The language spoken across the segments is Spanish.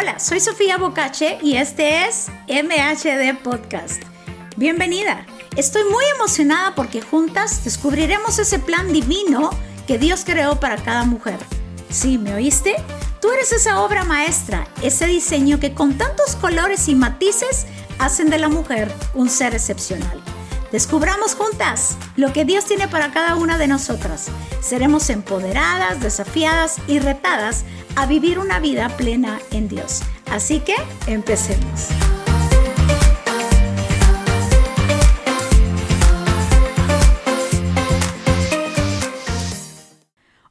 Hola, soy Sofía Bocache y este es MHD Podcast. Bienvenida. Estoy muy emocionada porque juntas descubriremos ese plan divino que Dios creó para cada mujer. ¿Sí, me oíste? Tú eres esa obra maestra, ese diseño que con tantos colores y matices hacen de la mujer un ser excepcional. Descubramos juntas lo que Dios tiene para cada una de nosotras. Seremos empoderadas, desafiadas y retadas a vivir una vida plena en Dios. Así que empecemos.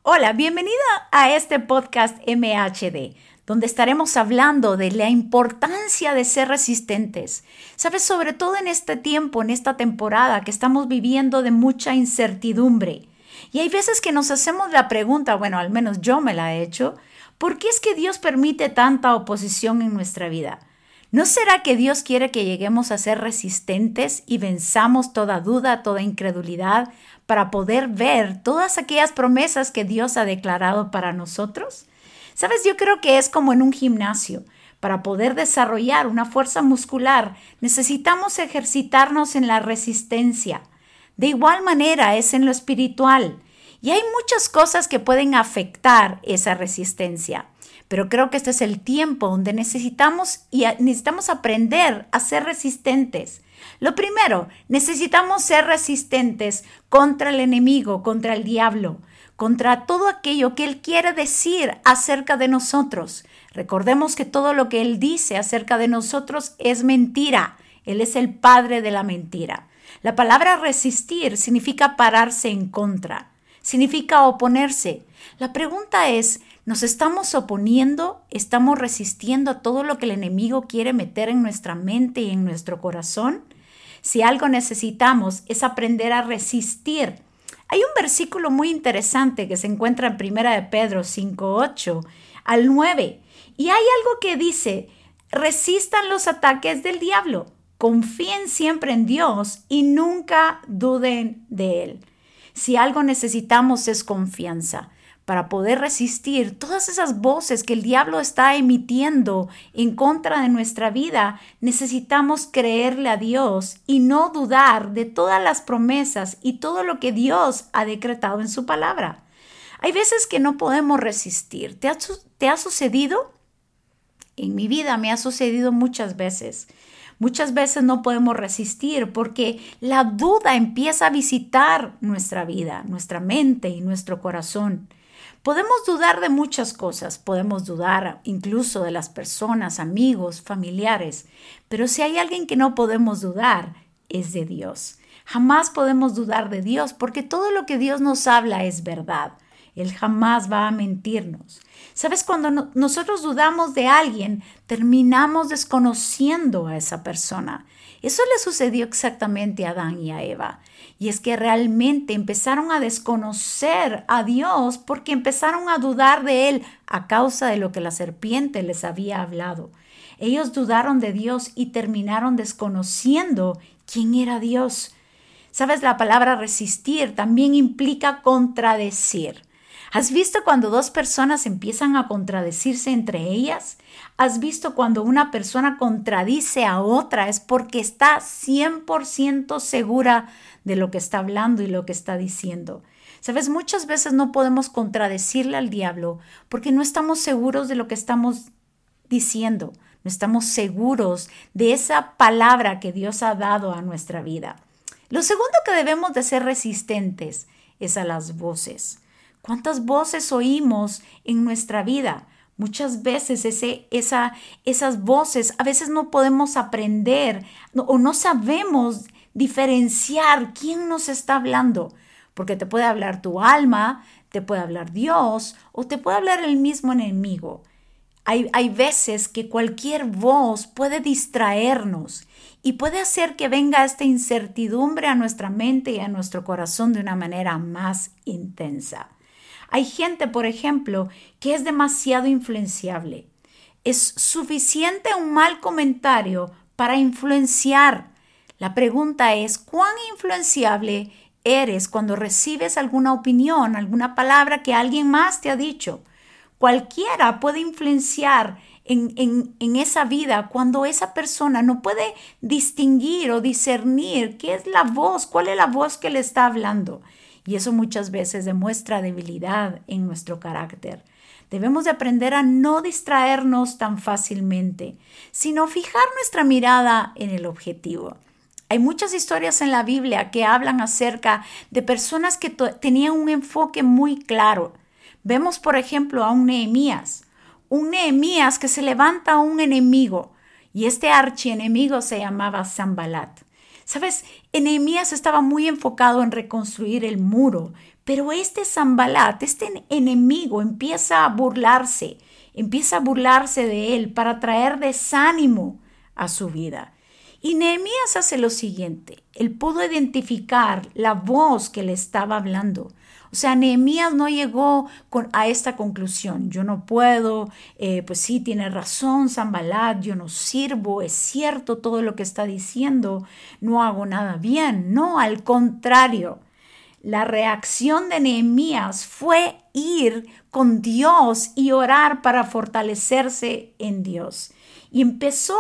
Hola, bienvenida a este podcast MHD donde estaremos hablando de la importancia de ser resistentes. Sabes, sobre todo en este tiempo, en esta temporada que estamos viviendo de mucha incertidumbre. Y hay veces que nos hacemos la pregunta, bueno, al menos yo me la he hecho, ¿por qué es que Dios permite tanta oposición en nuestra vida? ¿No será que Dios quiere que lleguemos a ser resistentes y venzamos toda duda, toda incredulidad para poder ver todas aquellas promesas que Dios ha declarado para nosotros? Sabes, yo creo que es como en un gimnasio. Para poder desarrollar una fuerza muscular necesitamos ejercitarnos en la resistencia. De igual manera es en lo espiritual. Y hay muchas cosas que pueden afectar esa resistencia. Pero creo que este es el tiempo donde necesitamos y necesitamos aprender a ser resistentes. Lo primero, necesitamos ser resistentes contra el enemigo, contra el diablo contra todo aquello que Él quiere decir acerca de nosotros. Recordemos que todo lo que Él dice acerca de nosotros es mentira. Él es el padre de la mentira. La palabra resistir significa pararse en contra, significa oponerse. La pregunta es, ¿nos estamos oponiendo? ¿Estamos resistiendo a todo lo que el enemigo quiere meter en nuestra mente y en nuestro corazón? Si algo necesitamos es aprender a resistir hay un versículo muy interesante que se encuentra en Primera de Pedro 5:8 al 9 y hay algo que dice, resistan los ataques del diablo, confíen siempre en Dios y nunca duden de él. Si algo necesitamos es confianza para poder resistir todas esas voces que el diablo está emitiendo en contra de nuestra vida, necesitamos creerle a Dios y no dudar de todas las promesas y todo lo que Dios ha decretado en su palabra. Hay veces que no podemos resistir. ¿Te ha, te ha sucedido? En mi vida me ha sucedido muchas veces. Muchas veces no podemos resistir porque la duda empieza a visitar nuestra vida, nuestra mente y nuestro corazón. Podemos dudar de muchas cosas, podemos dudar incluso de las personas, amigos, familiares, pero si hay alguien que no podemos dudar, es de Dios. Jamás podemos dudar de Dios porque todo lo que Dios nos habla es verdad. Él jamás va a mentirnos. Sabes, cuando nosotros dudamos de alguien, terminamos desconociendo a esa persona. Eso le sucedió exactamente a Adán y a Eva. Y es que realmente empezaron a desconocer a Dios porque empezaron a dudar de Él a causa de lo que la serpiente les había hablado. Ellos dudaron de Dios y terminaron desconociendo quién era Dios. Sabes, la palabra resistir también implica contradecir. ¿Has visto cuando dos personas empiezan a contradecirse entre ellas? ¿Has visto cuando una persona contradice a otra? Es porque está 100% segura de lo que está hablando y lo que está diciendo. Sabes, muchas veces no podemos contradecirle al diablo porque no estamos seguros de lo que estamos diciendo, no estamos seguros de esa palabra que Dios ha dado a nuestra vida. Lo segundo que debemos de ser resistentes es a las voces. ¿Cuántas voces oímos en nuestra vida? Muchas veces esa, esas voces, a veces no podemos aprender o no sabemos diferenciar quién nos está hablando, porque te puede hablar tu alma, te puede hablar Dios o te puede hablar el mismo enemigo. Hay veces que cualquier voz puede distraernos y puede hacer que venga esta incertidumbre a nuestra mente y a nuestro corazón de una manera más intensa. Hay gente, por ejemplo, que es demasiado influenciable. Es suficiente un mal comentario para influenciar. La pregunta es, ¿cuán influenciable eres cuando recibes alguna opinión, alguna palabra que alguien más te ha dicho? Cualquiera puede influenciar en, en, esa vida cuando esa persona no puede distinguir o discernir qué es la voz, cuál es la voz que le está hablando. Y eso muchas veces demuestra debilidad en nuestro carácter. Debemos de aprender a no distraernos tan fácilmente, sino fijar nuestra mirada en el objetivo. Hay muchas historias en la Biblia que hablan acerca de personas que tenían un enfoque muy claro. Vemos, por ejemplo, a un Nehemías, un Nehemías que se levanta a un enemigo, y este archienemigo se llamaba Zambalat. Sabes, Nehemías estaba muy enfocado en reconstruir el muro, pero este Zambalat, este enemigo, empieza a burlarse, empieza a burlarse de él para traer desánimo a su vida. Y Nehemías hace lo siguiente, él pudo identificar la voz que le estaba hablando. O sea, Nehemías no llegó con, a esta conclusión, yo no puedo, eh, pues sí, tiene razón Zambalat, yo no sirvo, es cierto todo lo que está diciendo, no hago nada bien. No, al contrario, la reacción de Nehemías fue ir con Dios y orar para fortalecerse en Dios y empezó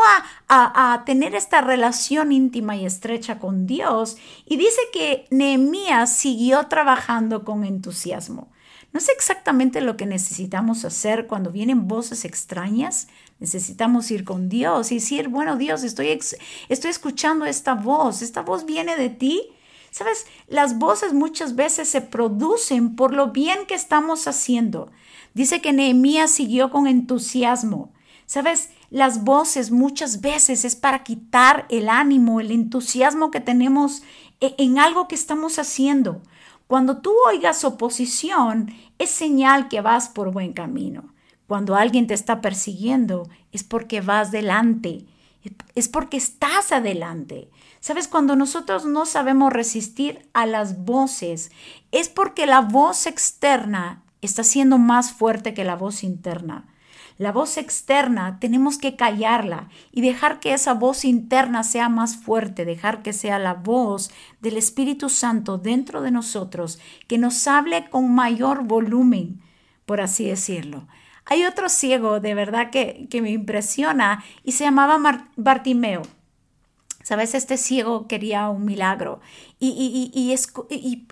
a, tener esta relación íntima y estrecha con Dios. Y dice que Nehemías siguió trabajando con entusiasmo. No sé exactamente lo que necesitamos hacer cuando vienen voces extrañas. Necesitamos ir con Dios y decir, bueno Dios, estoy, estoy escuchando esta voz. Esta voz viene de ti. Sabes, las voces muchas veces se producen por lo bien que estamos haciendo. Dice que Nehemías siguió con entusiasmo. Sabes, las voces muchas veces es para quitar el ánimo, el entusiasmo que tenemos e, en algo que estamos haciendo. Cuando tú oigas oposición, es señal que vas por buen camino. Cuando alguien te está persiguiendo, es porque vas delante, es porque estás adelante. Sabes, cuando nosotros no sabemos resistir a las voces, es porque la voz externa está siendo más fuerte que la voz interna. La voz externa tenemos que callarla y dejar que esa voz interna sea más fuerte, dejar que sea la voz del Espíritu Santo dentro de nosotros, que nos hable con mayor volumen, por así decirlo. Hay otro ciego de verdad que, que me impresiona y se llamaba Bartimeo. Sabes, este ciego quería un milagro y, y,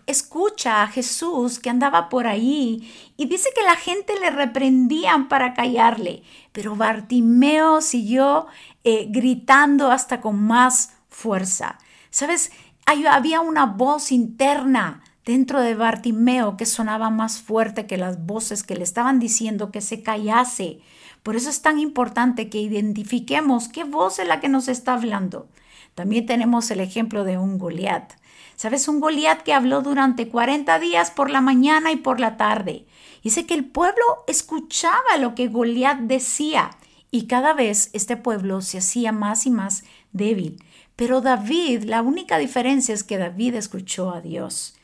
escucha a Jesús que andaba por ahí y dice que la gente le reprendían para callarle, pero Bartimeo siguió eh, gritando hasta con más fuerza. Sabes, había una voz interna dentro de Bartimeo que sonaba más fuerte que las voces que le estaban diciendo que se callase. Por eso es tan importante que identifiquemos qué voz es la que nos está hablando. También tenemos el ejemplo de un Goliat. ¿Sabes? Un Goliat que habló durante 40 días por la mañana y por la tarde. Dice que el pueblo escuchaba lo que Goliat decía y cada vez este pueblo se hacía más y más débil. Pero David, la única diferencia es que David escuchó a Dios.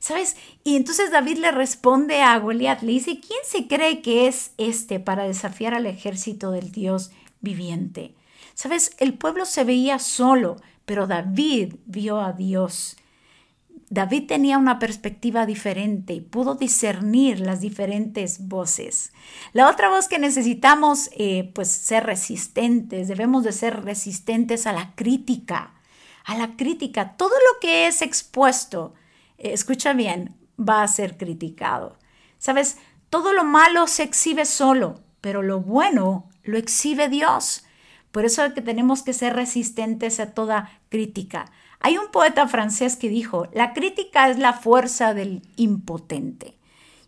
¿Sabes? Y entonces David le responde a Goliat, le dice, ¿quién se cree que es este para desafiar al ejército del Dios viviente? Sabes, el pueblo se veía solo, pero David vio a Dios. David tenía una perspectiva diferente y pudo discernir las diferentes voces. La otra voz que necesitamos, eh, pues ser resistentes, debemos de ser resistentes a la crítica, a la crítica. Todo lo que es expuesto, escucha bien, va a ser criticado. Sabes, todo lo malo se exhibe solo, pero lo bueno lo exhibe Dios. Por eso es que tenemos que ser resistentes a toda crítica. Hay un poeta francés que dijo, la crítica es la fuerza del impotente.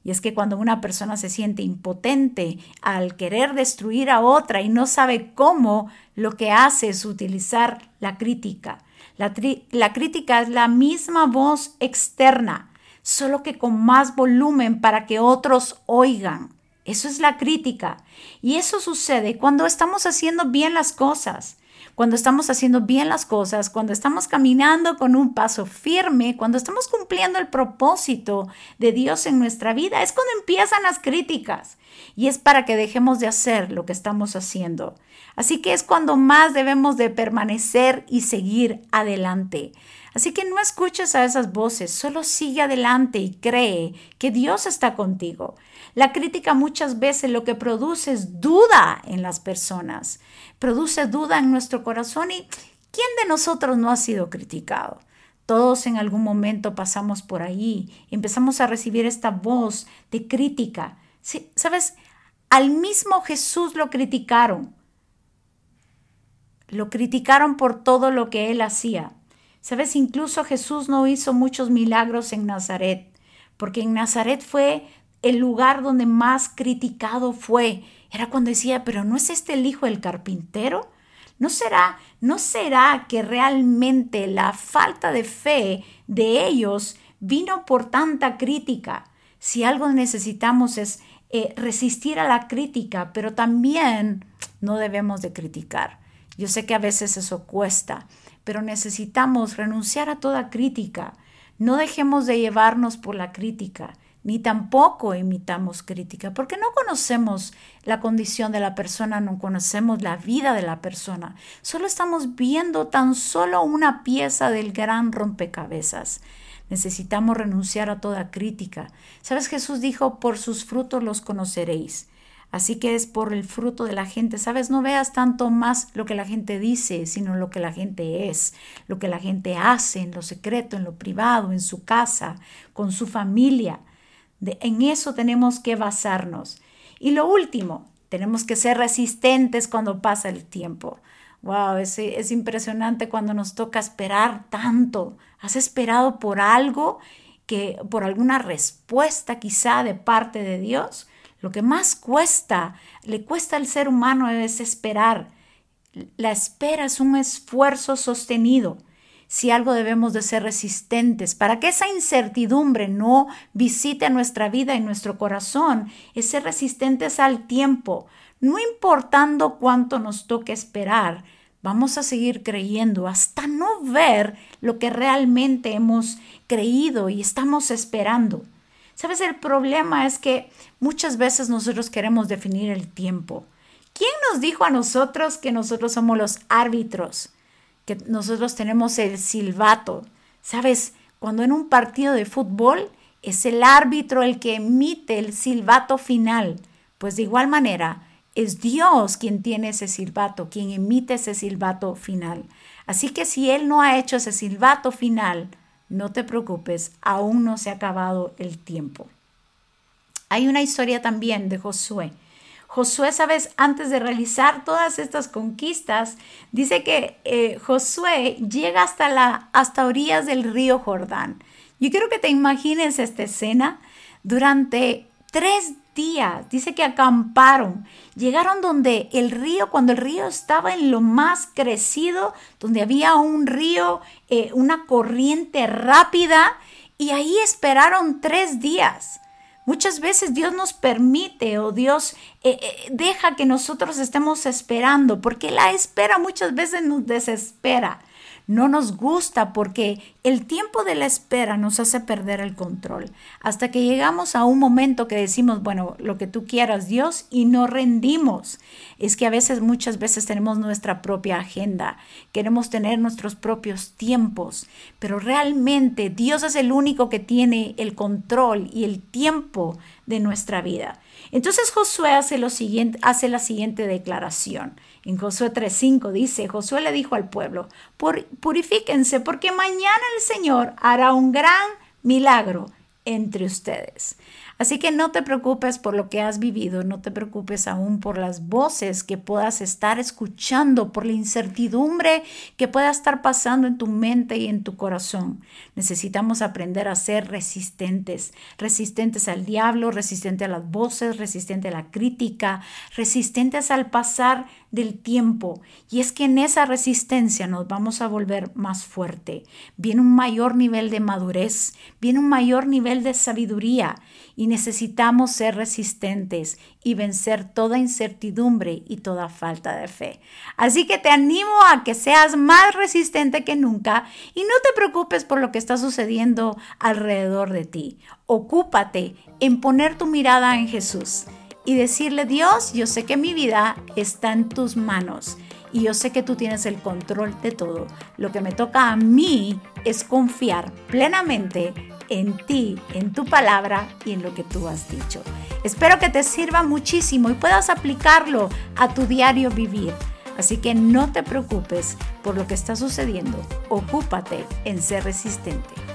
Y es que cuando una persona se siente impotente al querer destruir a otra y no sabe cómo, lo que hace es utilizar la crítica. La, la, crítica es la misma voz externa, solo que con más volumen para que otros oigan. Eso es la crítica. Y eso sucede cuando estamos haciendo bien las cosas. Cuando estamos haciendo bien las cosas, cuando estamos caminando con un paso firme, cuando estamos cumpliendo el propósito de Dios en nuestra vida, es cuando empiezan las críticas. Y es para que dejemos de hacer lo que estamos haciendo. Así que es cuando más debemos de permanecer y seguir adelante. Así que no escuches a esas voces, solo sigue adelante y cree que Dios está contigo. La crítica muchas veces lo que produce es duda en las personas, produce duda en nuestro corazón y ¿quién de nosotros no ha sido criticado? Todos en algún momento pasamos por ahí, empezamos a recibir esta voz de crítica. ¿Sabes? Al mismo Jesús lo criticaron. Lo criticaron por todo lo que él hacía. Sabes, incluso Jesús no hizo muchos milagros en Nazaret, porque en Nazaret fue el lugar donde más criticado fue. Era cuando decía, pero ¿no es este el hijo del carpintero? ¿No será, no será que realmente la falta de fe de ellos vino por tanta crítica? Si algo necesitamos es eh, resistir a la crítica, pero también no debemos de criticar. Yo sé que a veces eso cuesta, pero necesitamos renunciar a toda crítica. No dejemos de llevarnos por la crítica, ni tampoco imitamos crítica, porque no conocemos la condición de la persona, no conocemos la vida de la persona. Solo estamos viendo tan solo una pieza del gran rompecabezas. Necesitamos renunciar a toda crítica. ¿Sabes? Jesús dijo, por sus frutos los conoceréis. Así que es por el fruto de la gente. Sabes, no veas tanto más lo que la gente dice, sino lo que la gente es, lo que la gente hace en lo secreto, en lo privado, en su casa, con su familia. En eso tenemos que basarnos. Y lo último, tenemos que ser resistentes cuando pasa el tiempo. Wow, es, es impresionante cuando nos toca esperar tanto. ¿Has esperado por algo que, por alguna respuesta quizá de parte de Dios? Lo que más cuesta, le cuesta al ser humano es esperar. La espera es un esfuerzo sostenido. Si algo debemos de ser resistentes para que esa incertidumbre no visite nuestra vida y nuestro corazón, es ser resistentes al tiempo, no importando cuánto nos toque esperar. Vamos a seguir creyendo hasta no ver lo que realmente hemos creído y estamos esperando. Sabes, el problema es que muchas veces nosotros queremos definir el tiempo. ¿Quién nos dijo a nosotros que nosotros somos los árbitros? Que nosotros tenemos el silbato. Sabes, cuando en un partido de fútbol es el árbitro el que emite el silbato final, pues de igual manera es Dios quien tiene ese silbato, quien emite ese silbato final. Así que si Él no ha hecho ese silbato final, no te preocupes, aún no se ha acabado el tiempo. Hay una historia también de Josué. Josué, sabes, antes de realizar todas estas conquistas, dice que eh, Josué llega hasta, la, hasta orillas del río Jordán. Yo quiero que te imagines esta escena durante tres días. Dice que acamparon. Llegaron donde el río, cuando el río estaba en lo más crecido, donde había un río, eh, una corriente rápida, y ahí esperaron tres días. Muchas veces Dios nos permite o Dios eh, eh, deja que nosotros estemos esperando, porque la espera muchas veces nos desespera no nos gusta porque el tiempo de la espera nos hace perder el control. Hasta que llegamos a un momento que decimos, bueno, lo que tú quieras, Dios, y no rendimos. Es que a veces, muchas veces tenemos nuestra propia agenda, queremos tener nuestros propios tiempos, pero realmente Dios es el único que tiene el control y el tiempo de nuestra vida. Entonces Josué hace, lo siguiente, hace la siguiente declaración. En Josué 3.5 dice, Josué le dijo al pueblo, purifíquense porque mañana el Señor hará un gran milagro entre ustedes. Así que no te preocupes por lo que has vivido, no te preocupes aún por las voces que puedas estar escuchando, por la incertidumbre que pueda estar pasando en tu mente y en tu corazón. Necesitamos aprender a ser resistentes, resistentes al diablo, resistentes a las voces, resistentes a la crítica, resistentes al pasar del tiempo. Y es que en esa resistencia nos vamos a volver más fuerte. Viene un mayor nivel de madurez, viene un mayor nivel de sabiduría y necesitamos ser resistentes y vencer toda incertidumbre y toda falta de fe. Así que te animo a que seas más resistente que nunca y no te preocupes por lo que está sucediendo alrededor de ti. Ocúpate en poner tu mirada en Jesús y decirle, Dios, yo sé que mi vida está en tus manos y yo sé que tú tienes el control de todo. Lo que me toca a mí es confiar plenamente en ti, en tu palabra y en lo que tú has dicho. Espero que te sirva muchísimo y puedas aplicarlo a tu diario vivir. Así que no te preocupes por lo que está sucediendo. Ocúpate en ser resistente.